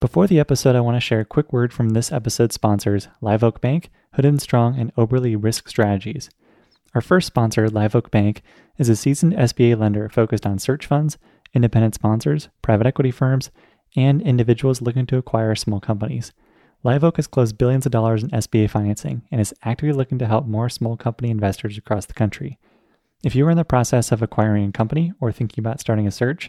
Before the episode, I want to share a quick word from this episode's sponsors, Live Oak Bank, Hood and Strong, and Oberly Risk Strategies. Our first sponsor, Live Oak Bank, is a seasoned SBA lender focused on search funds, independent sponsors, private equity firms, and individuals looking to acquire small companies. Live Oak has closed billions of dollars in SBA financing and is actively looking to help more small company investors across the country. If you are in the process of acquiring a company or thinking about starting a search,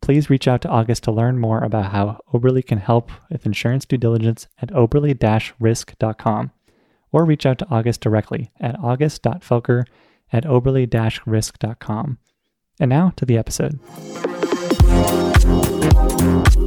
please reach out to August to learn more about how Oberly can help with insurance due diligence at oberly risk.com or reach out to August directly at august.felker at oberly risk.com. And now to the episode.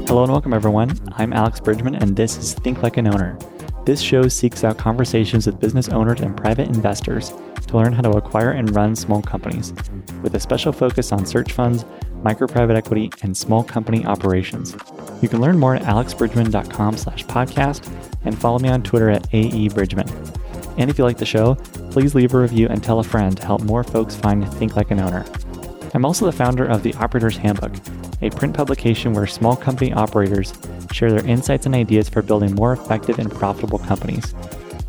Hello and welcome, everyone. I'm Alex Bridgman, and this is Think Like an Owner. This show seeks out conversations with business owners and private investors to learn how to acquire and run small companies, with a special focus on search funds, micro private equity, and small company operations. You can learn more at alexbridgman.com slash podcast and follow me on Twitter at aebridgman. And if you like the show, please leave a review and tell a friend to help more folks find Think Like an Owner. I'm also the founder of The Operator's Handbook, a print publication where small company operators share their insights and ideas for building more effective and profitable companies.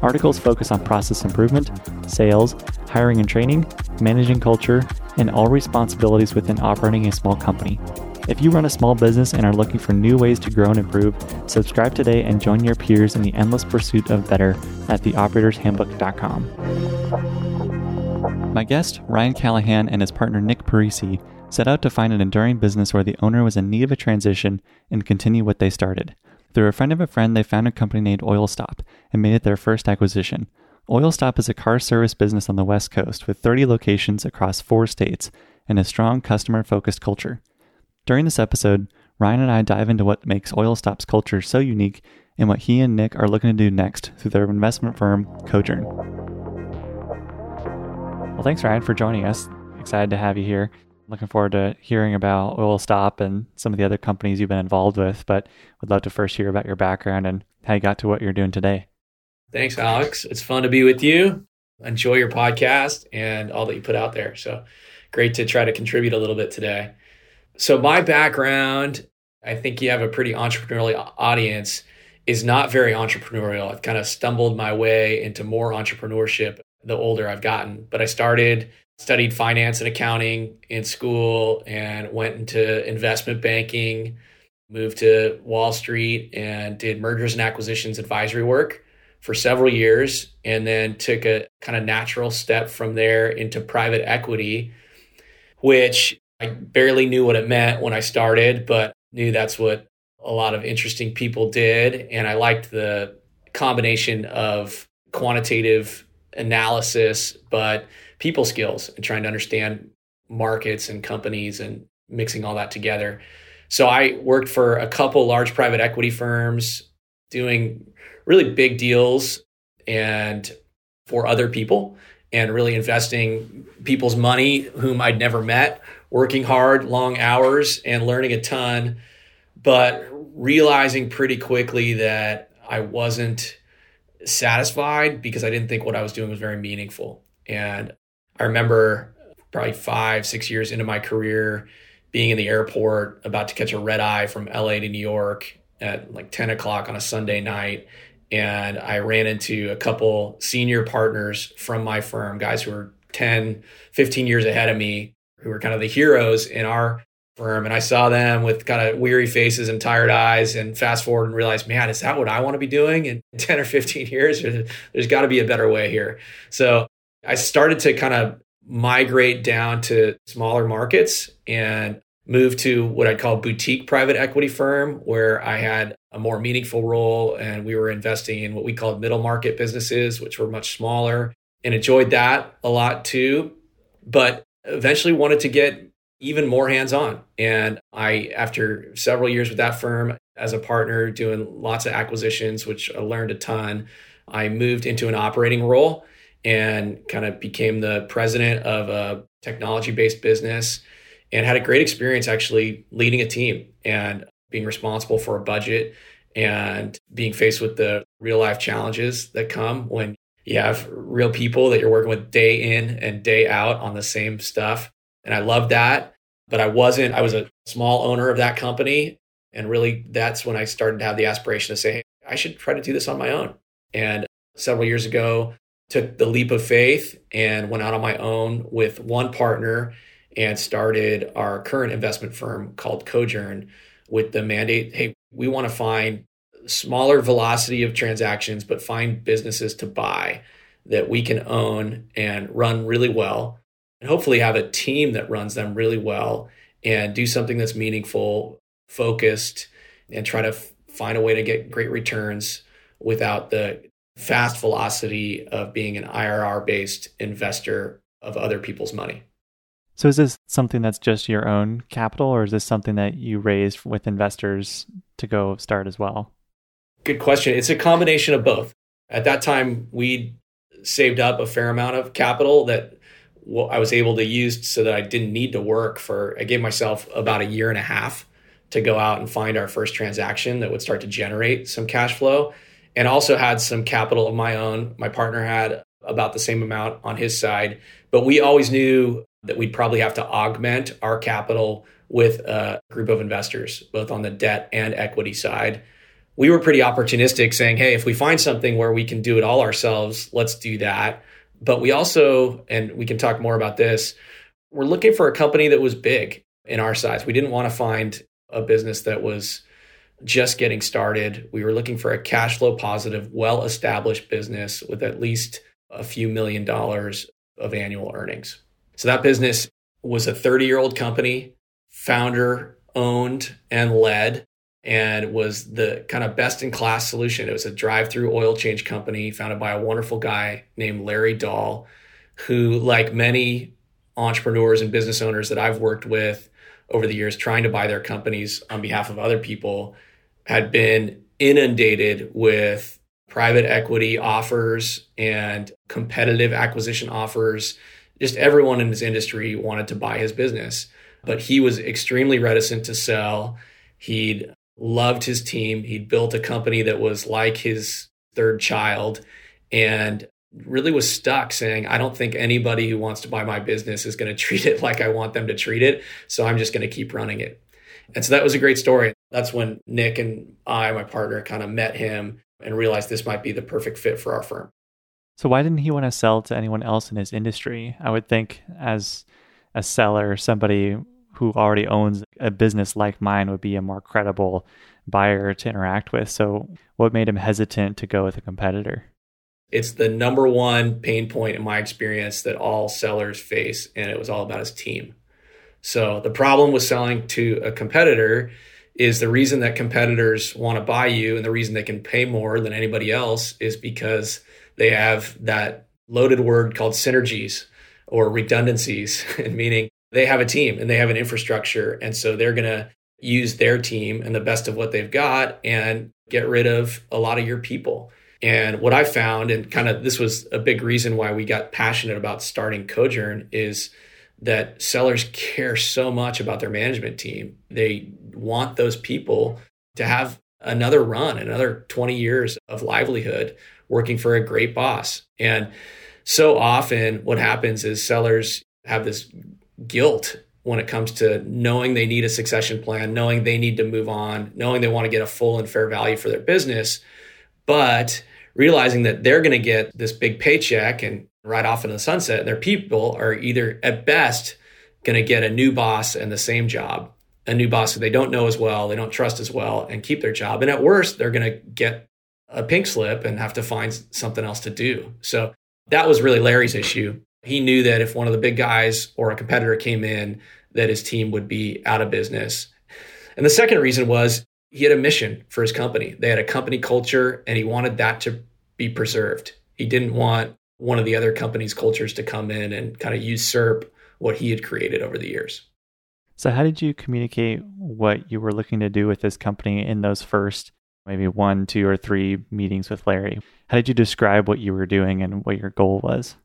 Articles focus on process improvement, sales, hiring and training, managing culture, and all responsibilities within operating a small company. If you run a small business and are looking for new ways to grow and improve, subscribe today and join your peers in the endless pursuit of better at theoperatorshandbook.com. My guest, Ryan Callahan, and his partner Nick Parisi set out to find an enduring business where the owner was in need of a transition and continue what they started. Through a friend of a friend, they found a company named Oil Stop and made it their first acquisition. Oil Stop is a car service business on the West Coast with 30 locations across four states and a strong customer focused culture. During this episode, Ryan and I dive into what makes Oil Stop's culture so unique and what he and Nick are looking to do next through their investment firm, Cojourn. Well, thanks, Ryan, for joining us. Excited to have you here. Looking forward to hearing about Oil Stop and some of the other companies you've been involved with, but would love to first hear about your background and how you got to what you're doing today. Thanks, Alex. It's fun to be with you. Enjoy your podcast and all that you put out there. So great to try to contribute a little bit today. So, my background, I think you have a pretty entrepreneurial audience, is not very entrepreneurial. I've kind of stumbled my way into more entrepreneurship the older I've gotten. But I started, studied finance and accounting in school and went into investment banking, moved to Wall Street and did mergers and acquisitions advisory work for several years and then took a kind of natural step from there into private equity, which I barely knew what it meant when I started, but knew that's what a lot of interesting people did. And I liked the combination of quantitative analysis, but people skills and trying to understand markets and companies and mixing all that together. So I worked for a couple large private equity firms doing really big deals and for other people and really investing people's money whom I'd never met, working hard, long hours and learning a ton, but realizing pretty quickly that I wasn't satisfied because I didn't think what I was doing was very meaningful. And I remember probably five, six years into my career being in the airport, about to catch a red eye from LA to New York at like 10 o'clock on a Sunday night. And I ran into a couple senior partners from my firm, guys who were 10, 15 years ahead of me, who were kind of the heroes in our firm. And I saw them with kind of weary faces and tired eyes and fast forward and realized, man, is that what I want to be doing in 10 or 15 years? There's got to be a better way here. So I started to kind of migrate down to smaller markets and move to what I'd call boutique private equity firm where I had a more meaningful role and we were investing in what we called middle market businesses which were much smaller and enjoyed that a lot too but eventually wanted to get even more hands on and I after several years with that firm as a partner doing lots of acquisitions which I learned a ton I moved into an operating role and kind of became the president of a technology based business and had a great experience actually leading a team and being responsible for a budget and being faced with the real life challenges that come when you have real people that you're working with day in and day out on the same stuff. And I loved that. But I wasn't, I was a small owner of that company. And really, that's when I started to have the aspiration to say, hey, I should try to do this on my own. And several years ago, took the leap of faith and went out on my own with one partner and started our current investment firm called Cojourn with the mandate hey, we want to find smaller velocity of transactions, but find businesses to buy that we can own and run really well, and hopefully have a team that runs them really well and do something that's meaningful, focused, and try to f- find a way to get great returns without the fast velocity of being an IRR based investor of other people's money. So, is this something that's just your own capital, or is this something that you raised with investors to go start as well? Good question. It's a combination of both. At that time, we saved up a fair amount of capital that I was able to use so that I didn't need to work for, I gave myself about a year and a half to go out and find our first transaction that would start to generate some cash flow and also had some capital of my own. My partner had about the same amount on his side, but we always knew that we'd probably have to augment our capital with a group of investors, both on the debt and equity side. We were pretty opportunistic, saying, hey, if we find something where we can do it all ourselves, let's do that. But we also, and we can talk more about this, we're looking for a company that was big in our size. We didn't want to find a business that was just getting started. We were looking for a cash flow positive, well established business with at least a few million dollars of annual earnings. So that business was a 30 year old company, founder owned and led, and was the kind of best in class solution. It was a drive through oil change company founded by a wonderful guy named Larry Dahl, who, like many entrepreneurs and business owners that I've worked with over the years, trying to buy their companies on behalf of other people, had been inundated with private equity offers and competitive acquisition offers just everyone in his industry wanted to buy his business, but he was extremely reticent to sell. He'd loved his team. He'd built a company that was like his third child and really was stuck saying, I don't think anybody who wants to buy my business is going to treat it like I want them to treat it. So I'm just going to keep running it. And so that was a great story. That's when Nick and I, my partner, kind of met him and realized this might be the perfect fit for our firm. So why didn't he want to sell to anyone else in his industry? I would think as a seller, somebody who already owns a business like mine would be a more credible buyer to interact with. So what made him hesitant to go with a competitor? It's the number one pain point in my experience that all sellers face, and it was all about his team. So the problem with selling to a competitor is the reason that competitors want to buy you and the reason they can pay more than anybody else is because they have that loaded word called synergies or redundancies, meaning they have a team and they have an infrastructure. And so they're going to use their team and the best of what they've got and get rid of a lot of your people. And what I found, and kind of this was a big reason why we got passionate about starting Cojourn, is that sellers care so much about their management team. They want those people to have another run, another 20 years of livelihood working for a great boss. And so often what happens is sellers have this guilt when it comes to knowing they need a succession plan, knowing they need to move on, knowing they want to get a full and fair value for their business, but realizing that they're going to get this big paycheck and right off into the sunset, and their people are either at best going to get a new boss and the same job, a new boss who they don't know as well, they don't trust as well, and keep their job. And at worst, they're going to get a pink slip and have to find something else to do. So that was really Larry's issue. He knew that if one of the big guys or a competitor came in, that his team would be out of business. And the second reason was he had a mission for his company. They had a company culture and he wanted that to be preserved. He didn't want one of the other company's cultures to come in and kind of usurp what he had created over the years. So, how did you communicate what you were looking to do with this company in those first maybe one, two, or three meetings with Larry? How did you describe what you were doing and what your goal was?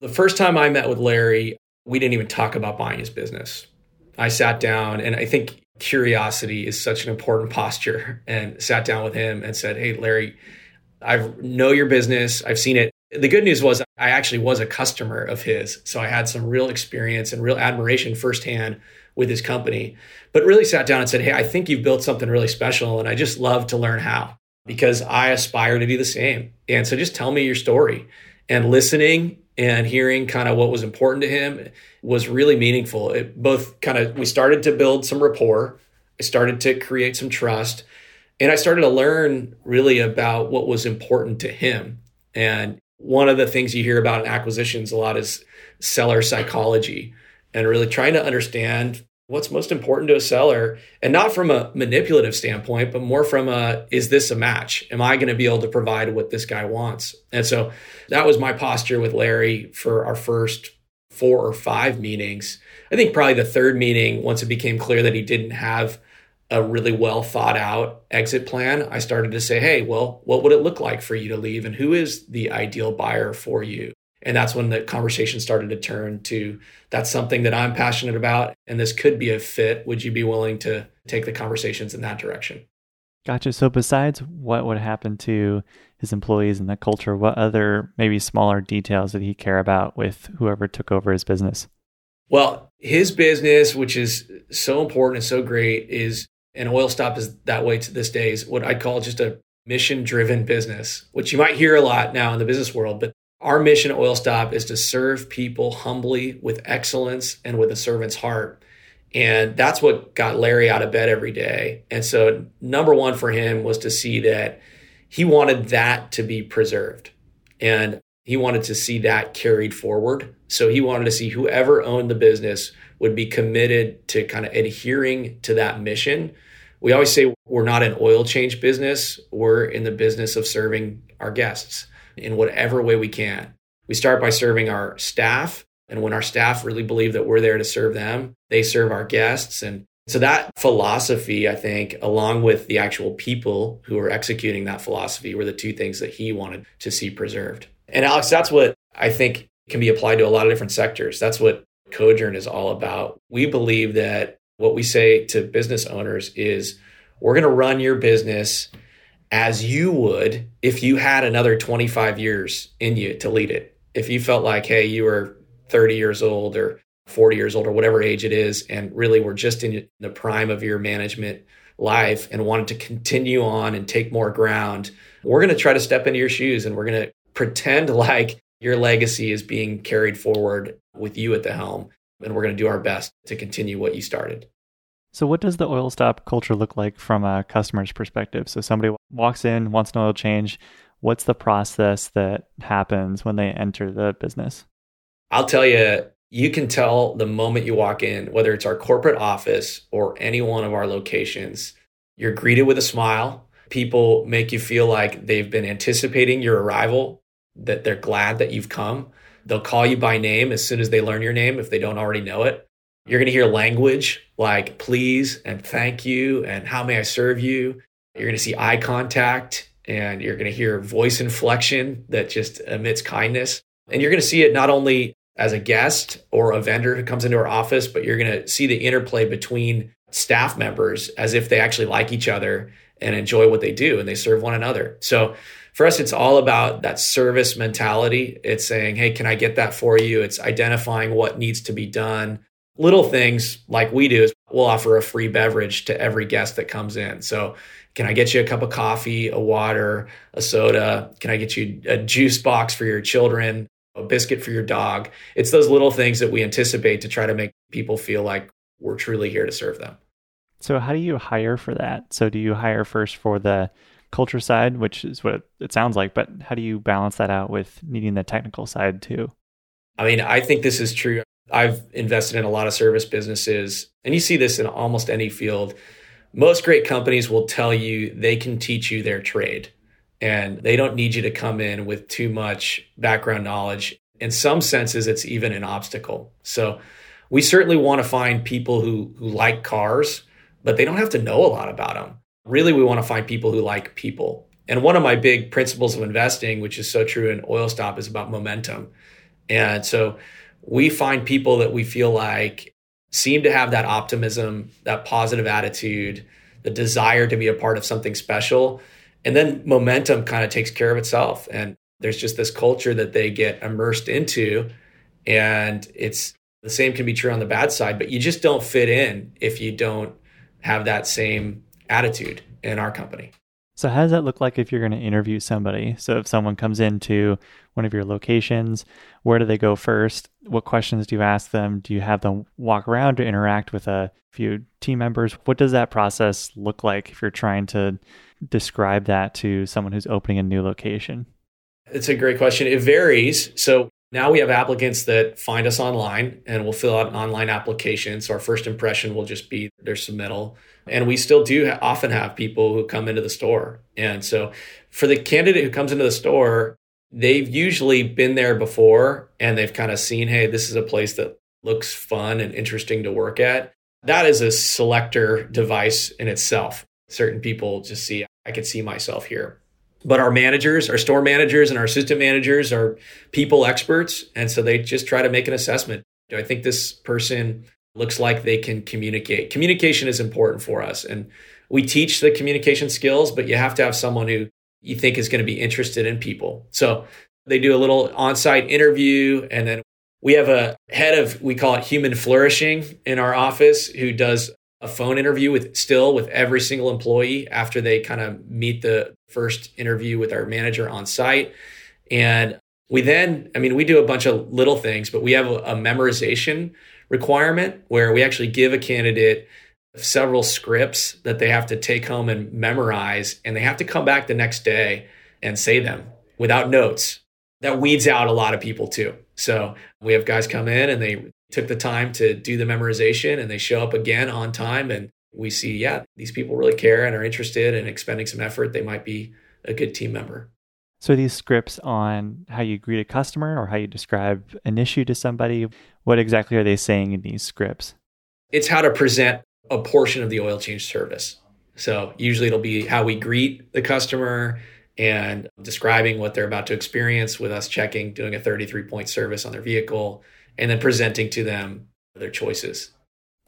The first time I met with Larry, we didn't even talk about buying his business. I sat down, and I think curiosity is such an important posture, and sat down with him and said, Hey, Larry, I know your business. I've seen it. The good news was I actually was a customer of his. So I had some real experience and real admiration firsthand with his company, but really sat down and said, Hey, I think you've built something really special. And I just love to learn how because I aspire to do the same. And so just tell me your story. And listening and hearing kind of what was important to him was really meaningful. It both kind of, we started to build some rapport, I started to create some trust, and I started to learn really about what was important to him. And one of the things you hear about in acquisitions a lot is seller psychology and really trying to understand what's most important to a seller and not from a manipulative standpoint but more from a is this a match? Am i going to be able to provide what this guy wants? And so that was my posture with larry for our first four or five meetings. I think probably the third meeting once it became clear that he didn't have a really well thought out exit plan i started to say hey well what would it look like for you to leave and who is the ideal buyer for you and that's when the conversation started to turn to that's something that I'm passionate about. And this could be a fit. Would you be willing to take the conversations in that direction? Gotcha. So, besides what would happen to his employees and the culture, what other maybe smaller details did he care about with whoever took over his business? Well, his business, which is so important and so great, is and Oil Stop is that way to this day, is what I'd call just a mission driven business, which you might hear a lot now in the business world, but our mission at Oil Stop is to serve people humbly with excellence and with a servant's heart. And that's what got Larry out of bed every day. And so, number one for him was to see that he wanted that to be preserved. And he wanted to see that carried forward. So, he wanted to see whoever owned the business would be committed to kind of adhering to that mission. We always say we're not an oil change business, we're in the business of serving our guests in whatever way we can. We start by serving our staff. And when our staff really believe that we're there to serve them, they serve our guests. And so that philosophy, I think, along with the actual people who are executing that philosophy, were the two things that he wanted to see preserved. And Alex, that's what I think can be applied to a lot of different sectors. That's what Cojourn is all about. We believe that what we say to business owners is we're going to run your business as you would if you had another 25 years in you to lead it. If you felt like, hey, you were 30 years old or 40 years old or whatever age it is, and really were just in the prime of your management life and wanted to continue on and take more ground, we're going to try to step into your shoes and we're going to pretend like your legacy is being carried forward with you at the helm. And we're going to do our best to continue what you started. So, what does the oil stop culture look like from a customer's perspective? So, somebody walks in, wants an oil change. What's the process that happens when they enter the business? I'll tell you, you can tell the moment you walk in, whether it's our corporate office or any one of our locations, you're greeted with a smile. People make you feel like they've been anticipating your arrival, that they're glad that you've come. They'll call you by name as soon as they learn your name if they don't already know it. You're going to hear language like please and thank you and how may I serve you. You're going to see eye contact and you're going to hear voice inflection that just emits kindness. And you're going to see it not only as a guest or a vendor who comes into our office, but you're going to see the interplay between staff members as if they actually like each other and enjoy what they do and they serve one another. So for us, it's all about that service mentality. It's saying, hey, can I get that for you? It's identifying what needs to be done little things like we do is we'll offer a free beverage to every guest that comes in. So, can I get you a cup of coffee, a water, a soda? Can I get you a juice box for your children, a biscuit for your dog? It's those little things that we anticipate to try to make people feel like we're truly here to serve them. So, how do you hire for that? So, do you hire first for the culture side, which is what it sounds like, but how do you balance that out with needing the technical side too? I mean, I think this is true. I've invested in a lot of service businesses, and you see this in almost any field. Most great companies will tell you they can teach you their trade, and they don't need you to come in with too much background knowledge. In some senses, it's even an obstacle. So, we certainly want to find people who, who like cars, but they don't have to know a lot about them. Really, we want to find people who like people. And one of my big principles of investing, which is so true in oil stop, is about momentum. And so we find people that we feel like seem to have that optimism, that positive attitude, the desire to be a part of something special. And then momentum kind of takes care of itself. And there's just this culture that they get immersed into. And it's the same can be true on the bad side, but you just don't fit in if you don't have that same attitude in our company. So, how does that look like if you're going to interview somebody? So, if someone comes into one of your locations, where do they go first? What questions do you ask them? Do you have them walk around to interact with a few team members? What does that process look like if you're trying to describe that to someone who's opening a new location? It's a great question. It varies. So, now we have applicants that find us online and we'll fill out an online application. So our first impression will just be their submittal. And we still do often have people who come into the store. And so for the candidate who comes into the store, they've usually been there before and they've kind of seen, hey, this is a place that looks fun and interesting to work at. That is a selector device in itself. Certain people just see, I could see myself here. But our managers, our store managers, and our assistant managers are people experts. And so they just try to make an assessment. Do I think this person looks like they can communicate? Communication is important for us. And we teach the communication skills, but you have to have someone who you think is going to be interested in people. So they do a little on site interview. And then we have a head of, we call it human flourishing in our office who does a phone interview with still with every single employee after they kind of meet the first interview with our manager on site. And we then, I mean, we do a bunch of little things, but we have a, a memorization requirement where we actually give a candidate several scripts that they have to take home and memorize, and they have to come back the next day and say them without notes. That weeds out a lot of people too. So we have guys come in and they took the time to do the memorization and they show up again on time and we see, yeah, these people really care and are interested in expending some effort. They might be a good team member. So these scripts on how you greet a customer or how you describe an issue to somebody, what exactly are they saying in these scripts? It's how to present a portion of the oil change service. So usually it'll be how we greet the customer and describing what they're about to experience with us checking, doing a 33 point service on their vehicle, and then presenting to them their choices.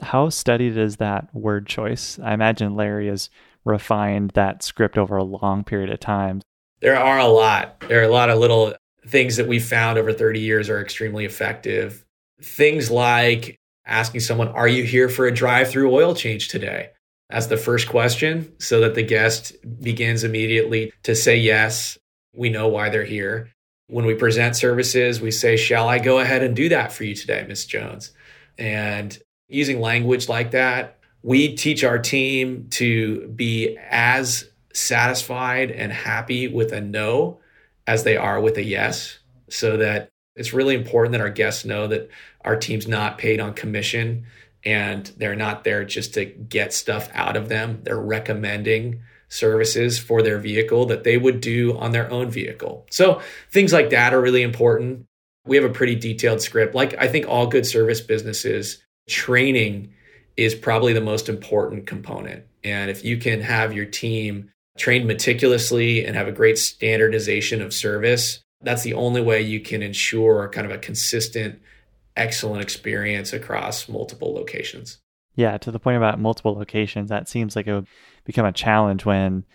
How studied is that word choice? I imagine Larry has refined that script over a long period of time. There are a lot. There are a lot of little things that we've found over 30 years are extremely effective. Things like asking someone, Are you here for a drive through oil change today? As the first question, so that the guest begins immediately to say yes. We know why they're here. When we present services, we say, Shall I go ahead and do that for you today, Miss Jones? And using language like that, we teach our team to be as satisfied and happy with a no as they are with a yes, so that it's really important that our guests know that our team's not paid on commission and they're not there just to get stuff out of them. They're recommending services for their vehicle that they would do on their own vehicle. So things like that are really important. We have a pretty detailed script. Like I think all good service businesses, training is probably the most important component. And if you can have your team trained meticulously and have a great standardization of service, that's the only way you can ensure kind of a consistent, excellent experience across multiple locations. Yeah, to the point about multiple locations, that seems like it would become a challenge when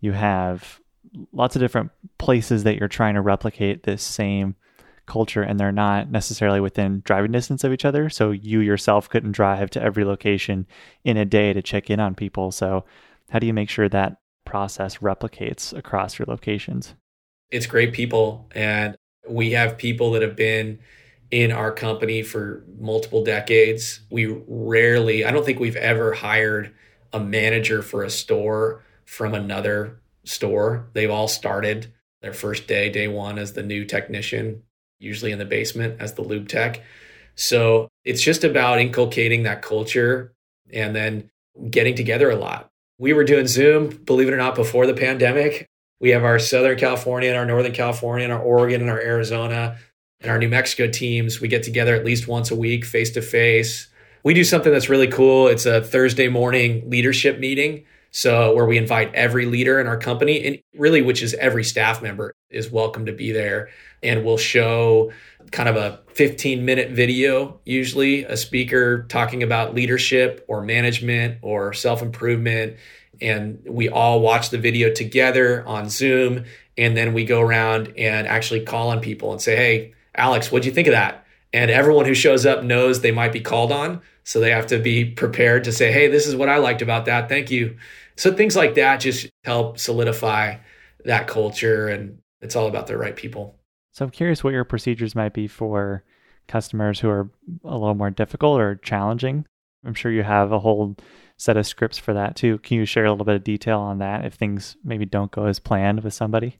you have lots of different places that you're trying to replicate this same culture and they're not necessarily within driving distance of each other. So you yourself couldn't drive to every location in a day to check in on people. So how do you make sure that process replicates across your locations? It's great people. And we have people that have been in our company for multiple decades. We rarely, I don't think we've ever hired a manager for a store from another store. They've all started their first day, day one, as the new technician, usually in the basement as the lube tech. So it's just about inculcating that culture and then getting together a lot. We were doing Zoom, believe it or not, before the pandemic. We have our Southern California and our Northern California and our Oregon and our Arizona and our New Mexico teams. We get together at least once a week, face to face. We do something that's really cool. It's a Thursday morning leadership meeting so where we invite every leader in our company and really which is every staff member is welcome to be there. And we'll show kind of a 15 minute video usually a speaker talking about leadership or management or self improvement and we all watch the video together on Zoom and then we go around and actually call on people and say hey Alex what'd you think of that? And everyone who shows up knows they might be called on so they have to be prepared to say, hey, this is what I liked about that. Thank you. So things like that just help solidify that culture. And it's all about the right people. So I'm curious what your procedures might be for customers who are a little more difficult or challenging. I'm sure you have a whole set of scripts for that too. Can you share a little bit of detail on that if things maybe don't go as planned with somebody?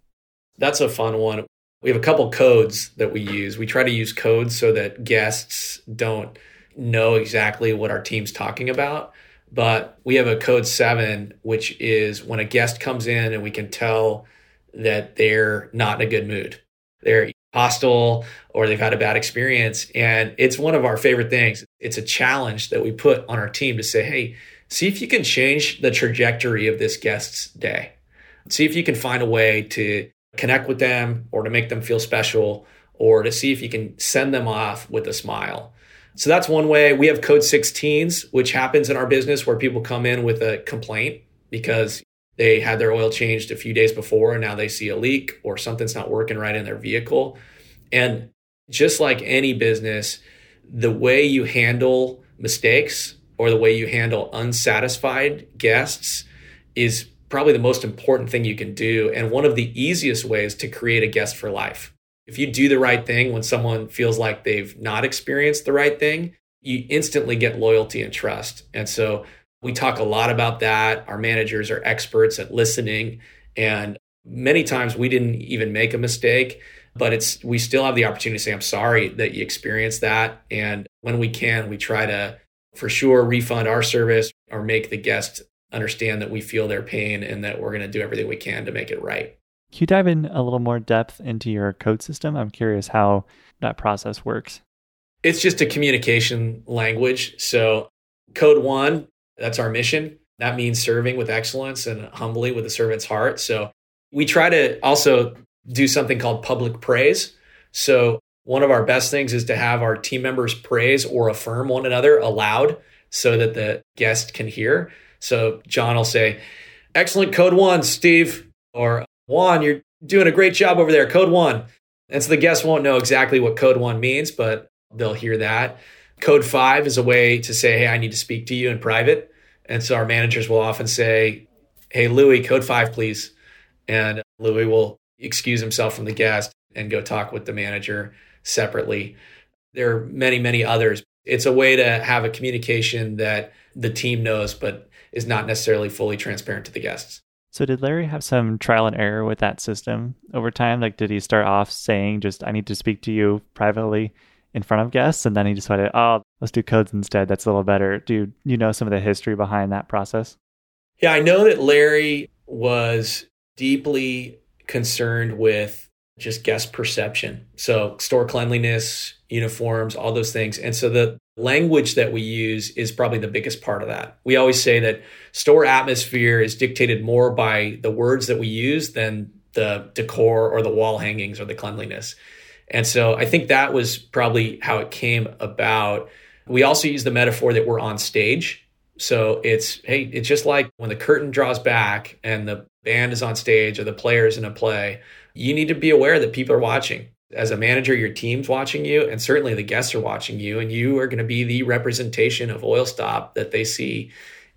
That's a fun one. We have a couple codes that we use. We try to use codes so that guests don't know exactly what our team's talking about. But we have a code seven, which is when a guest comes in and we can tell that they're not in a good mood. They're hostile or they've had a bad experience. And it's one of our favorite things. It's a challenge that we put on our team to say, hey, see if you can change the trajectory of this guest's day. See if you can find a way to connect with them or to make them feel special or to see if you can send them off with a smile. So that's one way. We have code 16s, which happens in our business where people come in with a complaint because they had their oil changed a few days before and now they see a leak or something's not working right in their vehicle. And just like any business, the way you handle mistakes or the way you handle unsatisfied guests is probably the most important thing you can do and one of the easiest ways to create a guest for life. If you do the right thing when someone feels like they've not experienced the right thing, you instantly get loyalty and trust. And so we talk a lot about that. Our managers are experts at listening. And many times we didn't even make a mistake, but it's we still have the opportunity to say, I'm sorry that you experienced that. And when we can, we try to for sure refund our service or make the guest understand that we feel their pain and that we're going to do everything we can to make it right. Can you dive in a little more depth into your code system? I'm curious how that process works. It's just a communication language. So, code one, that's our mission. That means serving with excellence and humbly with a servant's heart. So, we try to also do something called public praise. So, one of our best things is to have our team members praise or affirm one another aloud so that the guest can hear. So, John will say, Excellent code one, Steve, or Juan, you're doing a great job over there. Code one. And so the guests won't know exactly what code one means, but they'll hear that. Code five is a way to say, hey, I need to speak to you in private. And so our managers will often say, hey, Louis, code five, please. And Louis will excuse himself from the guest and go talk with the manager separately. There are many, many others. It's a way to have a communication that the team knows, but is not necessarily fully transparent to the guests. So did Larry have some trial and error with that system over time? Like did he start off saying just I need to speak to you privately in front of guests and then he decided, "Oh, let's do codes instead. That's a little better." Do you know some of the history behind that process? Yeah, I know that Larry was deeply concerned with just guest perception. So, store cleanliness, uniforms, all those things. And so the language that we use is probably the biggest part of that. We always say that store atmosphere is dictated more by the words that we use than the decor or the wall hangings or the cleanliness. And so I think that was probably how it came about. We also use the metaphor that we're on stage. So it's, hey, it's just like when the curtain draws back and the band is on stage or the players in a play, you need to be aware that people are watching as a manager, your team's watching you, and certainly the guests are watching you, and you are going to be the representation of Oil Stop that they see.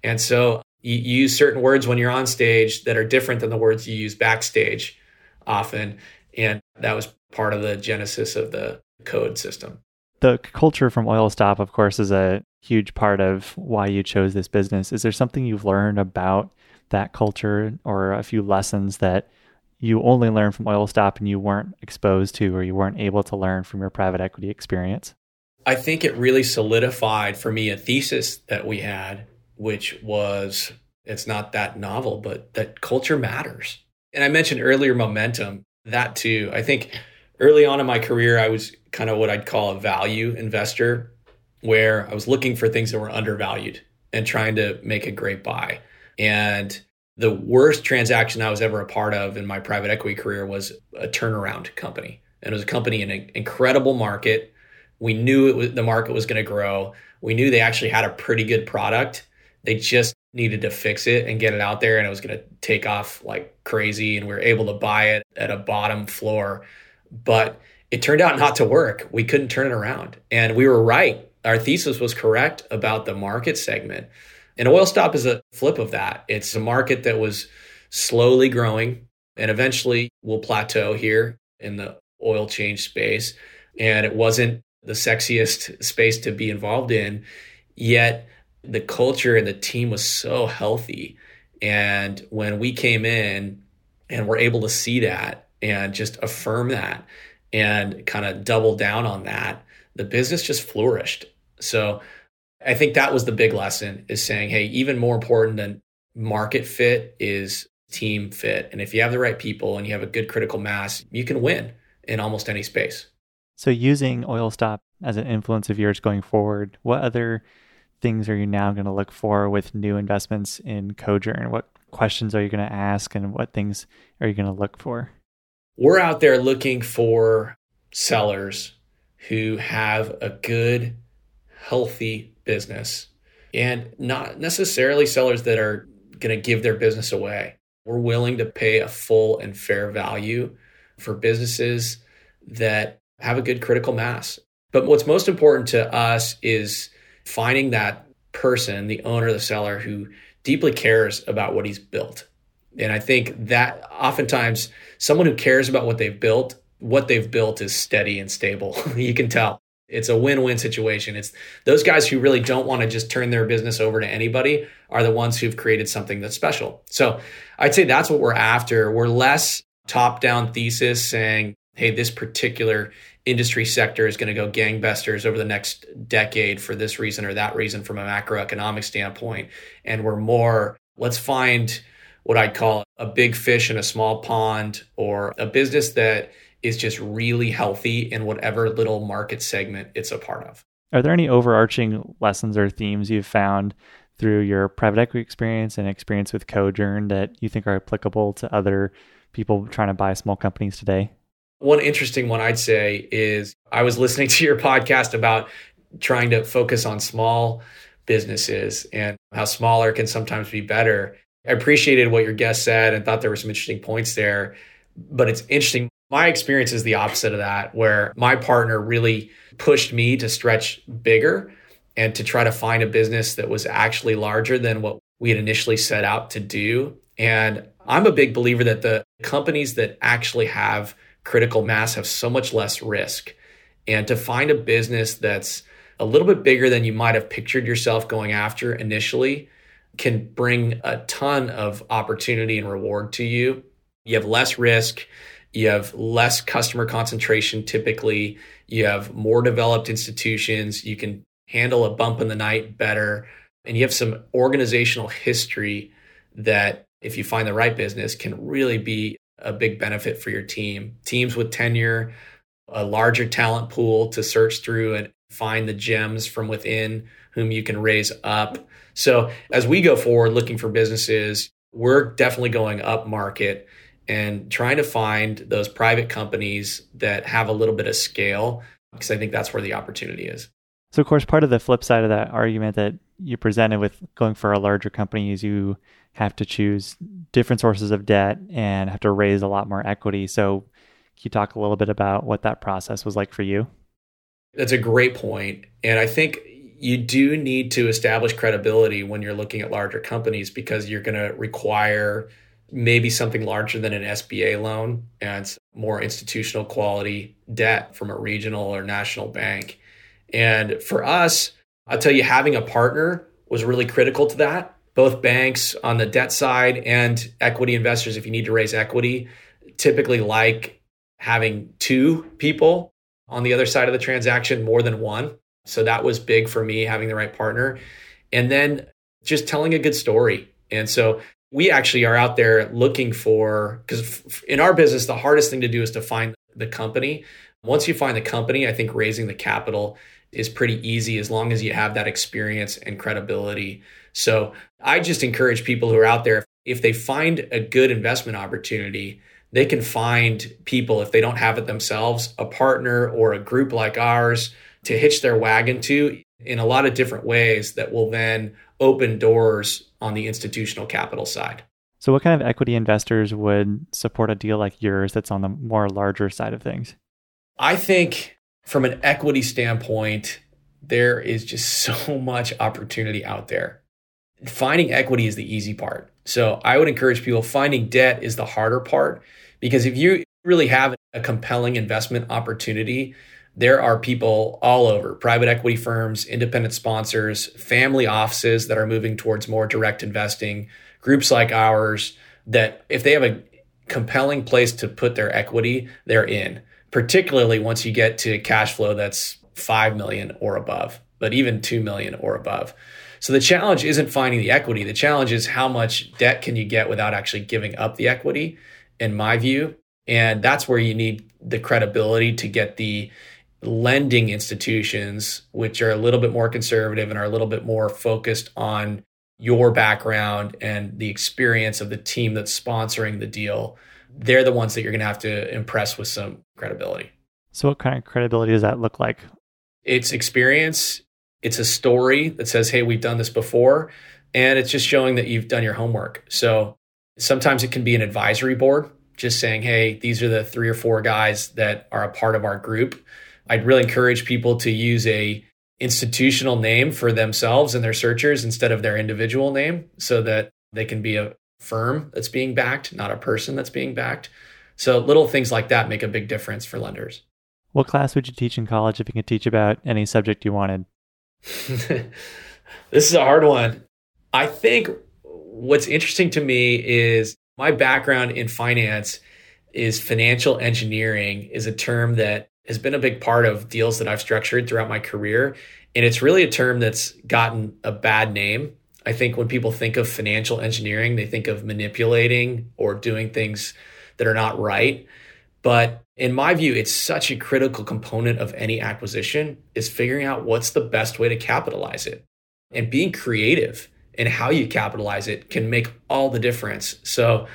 And so you, use certain words when you're on stage that are different than the words you use backstage often. And that was part of the genesis of the code system. The culture from Oil Stop, of course, is a huge part of why you chose this business. Is there something you've learned about that culture or a few lessons that you only learned from Oil Stop and you weren't exposed to or you weren't able to learn from your private equity experience? I think it really solidified for me a thesis that we had, which was it's not that novel, but that culture matters. And I mentioned earlier momentum, that too. I think early on in my career, I was kind of what I'd call a value investor, where I was looking for things that were undervalued and trying to make a great buy. And the worst transaction I was ever a part of in my private equity career was a turnaround company. And it was a company in an incredible market. We knew it was, the market was going to grow. We knew they actually had a pretty good product. They just needed to fix it and get it out there and it was going to take off like crazy and we were able to buy it at a bottom floor but it turned out not to work we couldn't turn it around and we were right our thesis was correct about the market segment and oil stop is a flip of that it's a market that was slowly growing and eventually will plateau here in the oil change space and it wasn't the sexiest space to be involved in yet the culture and the team was so healthy. And when we came in and were able to see that and just affirm that and kind of double down on that, the business just flourished. So I think that was the big lesson is saying, hey, even more important than market fit is team fit. And if you have the right people and you have a good critical mass, you can win in almost any space. So using Oil Stop as an influence of yours going forward, what other things are you now going to look for with new investments in Cojourn? What questions are you going to ask and what things are you going to look for? We're out there looking for sellers who have a good, healthy business and not necessarily sellers that are going to give their business away. We're willing to pay a full and fair value for businesses that have a good critical mass. But what's most important to us is finding that person, the owner, the seller who deeply cares about what he's built. And I think that oftentimes someone who cares about what they've built, what they've built is steady and stable. you can tell. It's a win-win situation. It's those guys who really don't want to just turn their business over to anybody are the ones who've created something that's special. So I'd say that's what we're after. We're less top-down thesis saying, hey, this particular industry sector is going to go gangbusters over the next decade for this reason or that reason from a macroeconomic standpoint. And we're more, let's find what I'd call a big fish in a small pond or a business that is just really healthy in whatever little market segment it's a part of. Are there any overarching lessons or themes you've found through your private equity experience and experience with Cojourn that you think are applicable to other people trying to buy small companies today? One interesting one I'd say is I was listening to your podcast about trying to focus on small businesses and how smaller can sometimes be better. I appreciated what your guest said and thought there were some interesting points there. But it's interesting. My experience is the opposite of that, where my partner really pushed me to stretch bigger and to try to find a business that was actually larger than what we had initially set out to do. And I'm a big believer that the companies that actually have critical mass have so much less risk. And to find a business that's a little bit bigger than you might have pictured yourself going after initially can bring a ton of opportunity and reward to you. You have less risk, you have less customer concentration typically, you have more developed institutions, you can handle a bump in the night better, and you have some organizational history that if you find the right business can really be a big benefit for your team. Teams with tenure, a larger talent pool to search through and find the gems from within whom you can raise up. So as we go forward looking for businesses, we're definitely going up market and trying to find those private companies that have a little bit of scale because I think that's where the opportunity is. So, of course, part of the flip side of that argument that you presented with going for a larger company is you have to choose different sources of debt and have to raise a lot more equity. So, can you talk a little bit about what that process was like for you? That's a great point. And I think you do need to establish credibility when you're looking at larger companies because you're going to require maybe something larger than an SBA loan and more institutional quality debt from a regional or national bank. And for us, I'll tell you, having a partner was really critical to that. Both banks on the debt side and equity investors, if you need to raise equity, typically like having two people on the other side of the transaction more than one. So that was big for me, having the right partner. And then just telling a good story. And so we actually are out there looking for, because in our business, the hardest thing to do is to find the company. Once you find the company, I think raising the capital is pretty easy as long as you have that experience and credibility. So I just encourage people who are out there, if they find a good investment opportunity, they can find people, if they don't have it themselves, a partner or a group like ours to hitch their wagon to in a lot of different ways that will then open doors on the institutional capital side. So, what kind of equity investors would support a deal like yours that's on the more larger side of things? I think from an equity standpoint, there is just so much opportunity out there. Finding equity is the easy part. So, I would encourage people finding debt is the harder part because if you really have a compelling investment opportunity, there are people all over private equity firms, independent sponsors, family offices that are moving towards more direct investing, groups like ours that if they have a compelling place to put their equity, they're in, particularly once you get to cash flow that's 5 million or above, but even 2 million or above. So the challenge isn't finding the equity. The challenge is how much debt can you get without actually giving up the equity, in my view. And that's where you need the credibility to get the lending institutions, which are a little bit more conservative and are a little bit more focused on your background and the experience of the team that's sponsoring the deal, they're the ones that you're going to have to impress with some credibility. So, what kind of credibility does that look like? It's experience, it's a story that says, hey, we've done this before. And it's just showing that you've done your homework. So, sometimes it can be an advisory board, just saying, hey, these are the three or four guys that are a part of our group I'd really encourage people to use a institutional name for themselves and their searchers instead of their individual name so that they can be a firm that's being backed, not a person that's being backed. So little things like that make a big difference for lenders. What class would you teach in college if you could teach about any subject you wanted? this is a hard one. I think what's interesting to me is my background in finance is financial engineering is a term that has been a big part of deals that I've structured throughout my career. And it's really a term that's gotten a bad name. I think when people think of financial engineering, they think of manipulating or doing things that are not right. But in my view, it's such a critical component of any acquisition is figuring out what's the best way to capitalize it. And being creative in how you capitalize it can make all the difference. So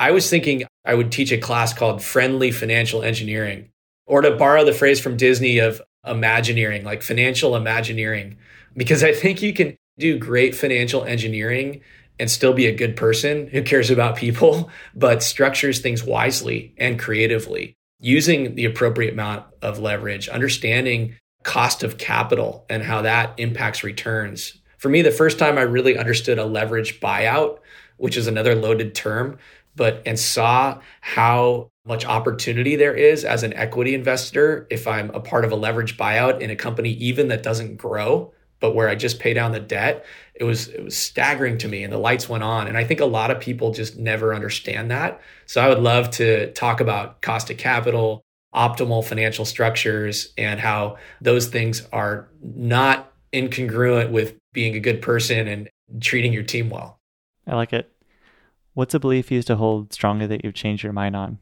I was thinking I would teach a class called Friendly Financial Engineering or to borrow the phrase from Disney of imagineering, like financial imagineering, because I think you can do great financial engineering and still be a good person who cares about people, but structures things wisely and creatively, using the appropriate amount of leverage, understanding cost of capital and how that impacts returns. For me, the first time I really understood a leverage buyout, which is another loaded term, but and saw how much opportunity there is as an equity investor if I'm a part of a leverage buyout in a company even that doesn't grow, but where I just pay down the debt. It was it was staggering to me and the lights went on and I think a lot of people just never understand that. So I would love to talk about cost of capital, optimal financial structures and how those things are not incongruent with being a good person and treating your team well. I like it. What's a belief you used to hold strongly that you've changed your mind on?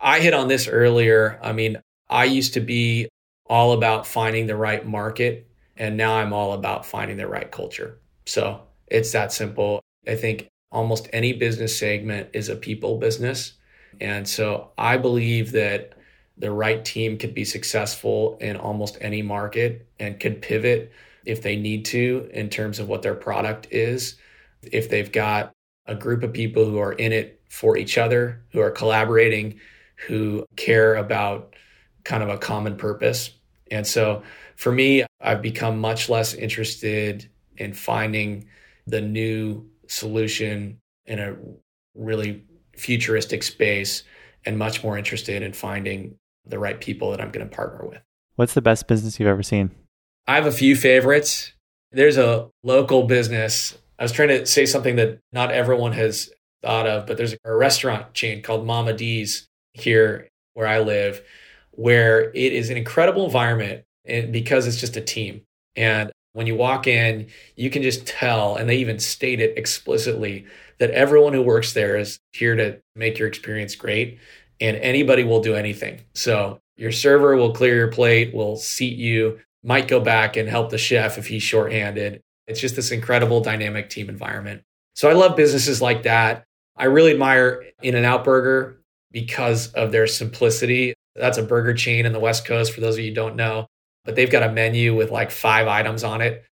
I hit on this earlier. I mean, I used to be all about finding the right market, and now I'm all about finding the right culture. So it's that simple. I think almost any business segment is a people business. And so I believe that the right team could be successful in almost any market and could pivot if they need to in terms of what their product is. If they've got a group of people who are in it for each other, who are collaborating, who care about kind of a common purpose. And so for me, I've become much less interested in finding the new solution in a really futuristic space and much more interested in finding the right people that I'm going to partner with. What's the best business you've ever seen? I have a few favorites. There's a local business. I was trying to say something that not everyone has thought of, but there's a restaurant chain called Mama D's here where I live, where it is an incredible environment eh, because it's just a team. And when you walk in, you can just tell, and they even state it explicitly, that everyone who works there is here to make your experience great and anybody will do anything. So your server will clear your plate, will seat you, might go back and help the chef if he's shorthanded. It's just this incredible dynamic team environment. So I love businesses like that. I really admire In N Out Burger because of their simplicity. That's a burger chain in the West Coast, for those of you don't know, but they've got a menu with like five items on it.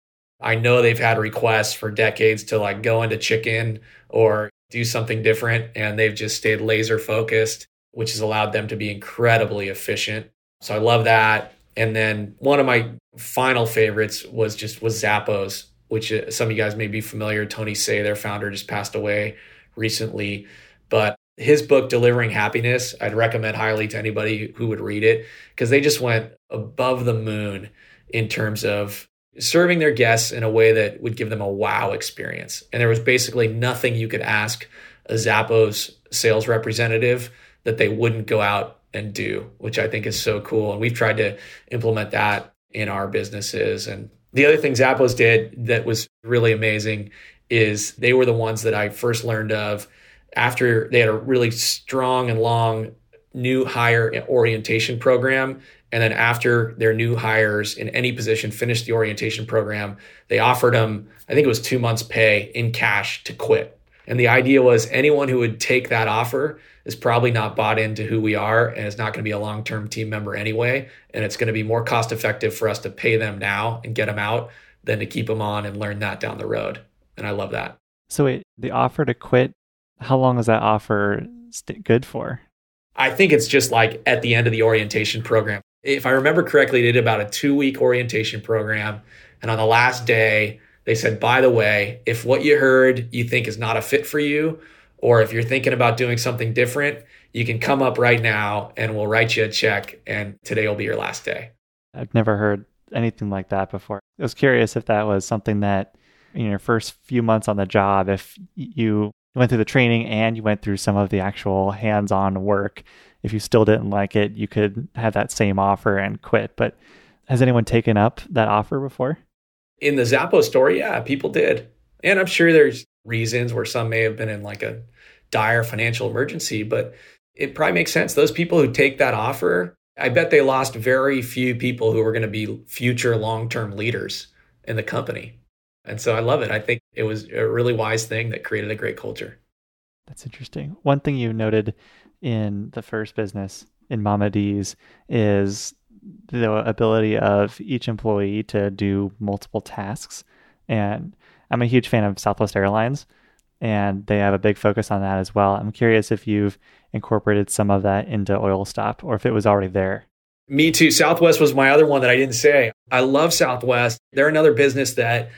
I know they've had requests for decades to like go into chicken or do something different, and they've just stayed laser focused which has allowed them to be incredibly efficient. So I love that. And then one of my final favorites was just was Zappos, which uh, some of you guys may be familiar. Tony Hsieh, their founder, just passed away recently, but his book delivering happiness i'd recommend highly to anybody who would read it because they just went above the moon in terms of serving their guests in a way that would give them a wow experience and there was basically nothing you could ask a zappos sales representative that they wouldn't go out and do, which I think is so cool. And we've tried to implement that in our businesses. And the other thing Zappos did that was really amazing is they were the ones that I first learned of after they had a really strong and long new hire orientation program. And then after their new hires in any position finished the orientation program, they offered them, I think it was two months' pay in cash to quit. And the idea was anyone who would take that offer is probably not bought into who we are and is not going to be a long term team member anyway. And it's going to be more cost effective for us to pay them now and get them out than to keep them on and learn that down the road. And I love that. So, the offer to quit, how long is that offer good for? I think it's just like at the end of the orientation program. If I remember correctly, they did about a two week orientation program. And on the last day, they said, by the way, if what you heard you think is not a fit for you, or if you're thinking about doing something different, you can come up right now and we'll write you a check and today will be your last day. I've never heard anything like that before. I was curious if that was something that in your first few months on the job, if you went through the training and you went through some of the actual hands on work, if you still didn't like it, you could have that same offer and quit. But has anyone taken up that offer before? In the Zappos story, yeah, people did. And I'm sure there's reasons where some may have been in like a dire financial emergency, but it probably makes sense. Those people who take that offer, I bet they lost very few people who were going to be future long term leaders in the company. And so I love it. I think it was a really wise thing that created a great culture. That's interesting. One thing you noted in the first business in Mama D's is the ability of each employee to do multiple tasks. And I'm a huge fan of Southwest Airlines and they have a big focus on that as well. I'm curious if you've incorporated some of that into Oil Stop or if it was already there. Me too. Southwest was my other one that I didn't say. I love Southwest. They're another business that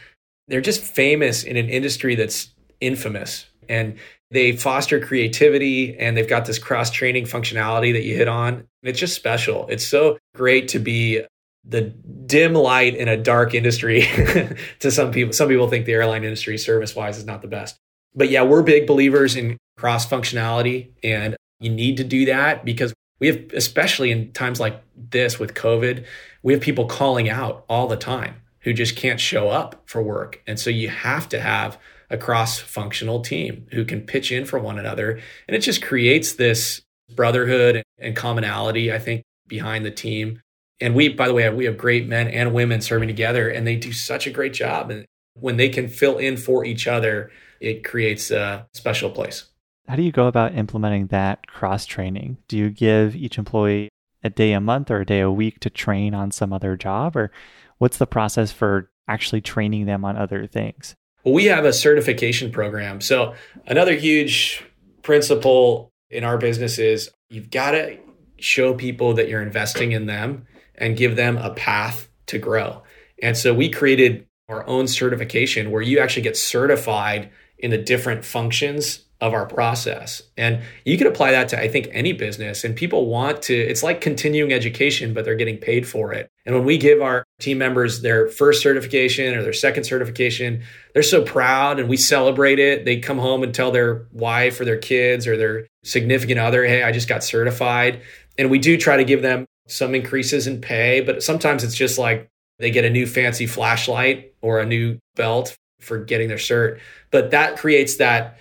they're just famous in an industry that's infamous and they foster creativity and they've got this cross training functionality that you hit on. It's just special. It's so great to be the dim light in a dark industry to some people. Some people think the airline industry service wise is not the best but yeah, we're big believers in cross functionality and you need to do that because we have, especially in times like this with COVID, we have people calling out all the time who just can't show up for work. And so you have to have a cross functional team who can pitch in for one another. And it just creates this brotherhood and commonality, I think, behind the team. And we, by the way, we have great men and women serving together and they do such a great job. And when they can fill in for each other, it creates a special place. How do you go about implementing that cross training? Do you give each employee a day a month or a day a week to train on some other job? Or what's the process for actually training them on other things? Well, we have a certification program. So, another huge principle in our business is you've got to show people that you're investing in them and give them a path to grow. And so we created our own certification where you actually get certified in the different functions of our process. And you can apply that to, I think, any business. And people want to, it's like continuing education, but they're getting paid for it. And when we give our team members their first certification or their second certification, they're so proud and we celebrate it. They come home and tell their wife or their kids or their significant other, hey, I just got certified. And we do try to give them some increases in pay, but sometimes it's just like they get a new fancy flashlight or a new belt for getting their cert. But that creates that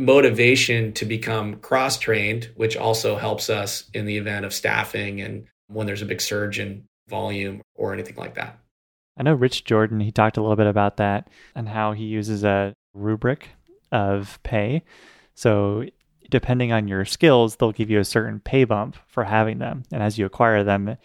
motivation to become cross trained, which also helps us in the event of staffing and when there's a big surge in volume or anything like that. I know Rich Jordan, he talked a little bit about that and how he uses a rubric of pay. So, depending on your skills, they'll give you a certain pay bump for having them. And as you acquire them,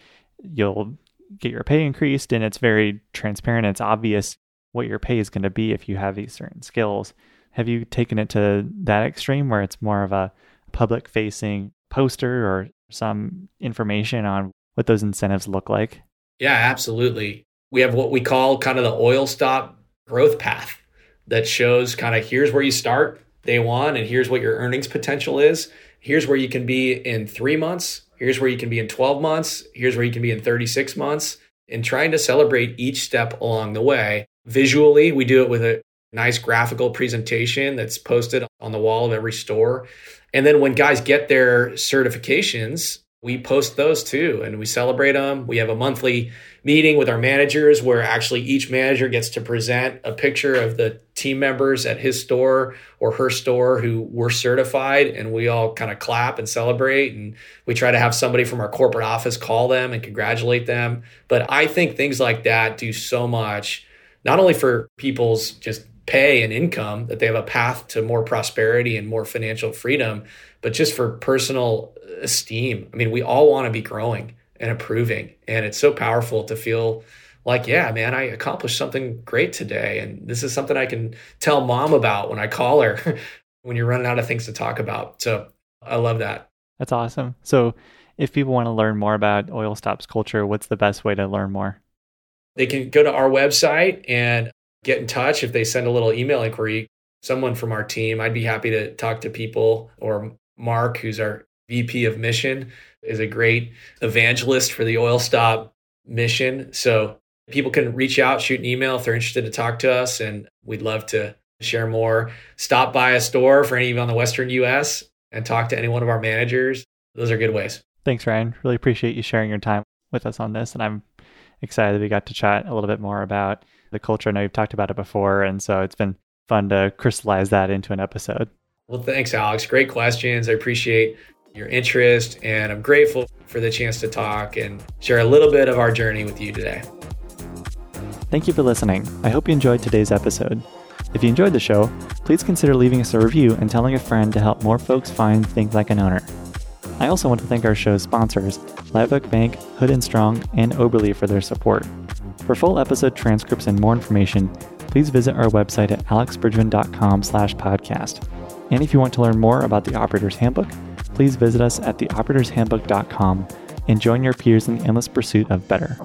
you'll get your pay increased, and it's very transparent. It's obvious what your pay is going to be if you have these certain skills. Have you taken it to that extreme where it's more of a public facing poster or some information on what those incentives look like? Yeah, absolutely. We have what we call kind of the oil stop growth path that shows kind of here's where you start day one and here's what your earnings potential is. Here's where you can be in three months. Here's where you can be in 12 months. Here's where you can be in 36 months. And trying to celebrate each step along the way. Visually, we do it with a nice graphical presentation that's posted on the wall of every store. And then when guys get their certifications, we post those too and we celebrate them. We have a monthly meeting with our managers where actually each manager gets to present a picture of the team members at his store or her store who were certified and we all kind of clap and celebrate and we try to have somebody from our corporate office call them and congratulate them. But I think things like that do so much not only for people's just pay and income, that they have a path to more prosperity and more financial freedom, but just for personal esteem. I mean, we all want to be growing and improving. And it's so powerful to feel like, yeah, man, I accomplished something great today. And this is something I can tell mom about when I call her when you're running out of things to talk about. So I love that. That's awesome. So if people want to learn more about Oil Stops culture, what's the best way to learn more? They can go to our website and get in touch if they send a little email inquiry. Someone from our team, I'd be happy to talk to people, or Mark, who's our VP of mission, is a great evangelist for the Oil Stop mission. So people can reach out, shoot an email if they're interested to talk to us, and we'd love to share more. Stop by a store for any of you on the Western US and talk to any one of our managers. Those are good ways. Thanks, Ryan. Really appreciate you sharing your time with us on this. And I'm excited that we got to chat a little bit more about the culture. I know you've talked about it before, and so it's been fun to crystallize that into an episode. Well, thanks, Alex. Great questions. I appreciate your interest, and I'm grateful for the chance to talk and share a little bit of our journey with you today. Thank you for listening. I hope you enjoyed today's episode. If you enjoyed the show, please consider leaving us a review and telling a friend to help more folks find Think Like an Owner. I also want to thank our show's sponsors, Live Bank, Hood and Strong, and Oberly for their support. For full episode transcripts and more information, please visit our website at alexbridgman.com slash podcast. And if you want to learn more about the Operator's Handbook, please visit us at theoperatorshandbook.com and join your peers in the endless pursuit of better.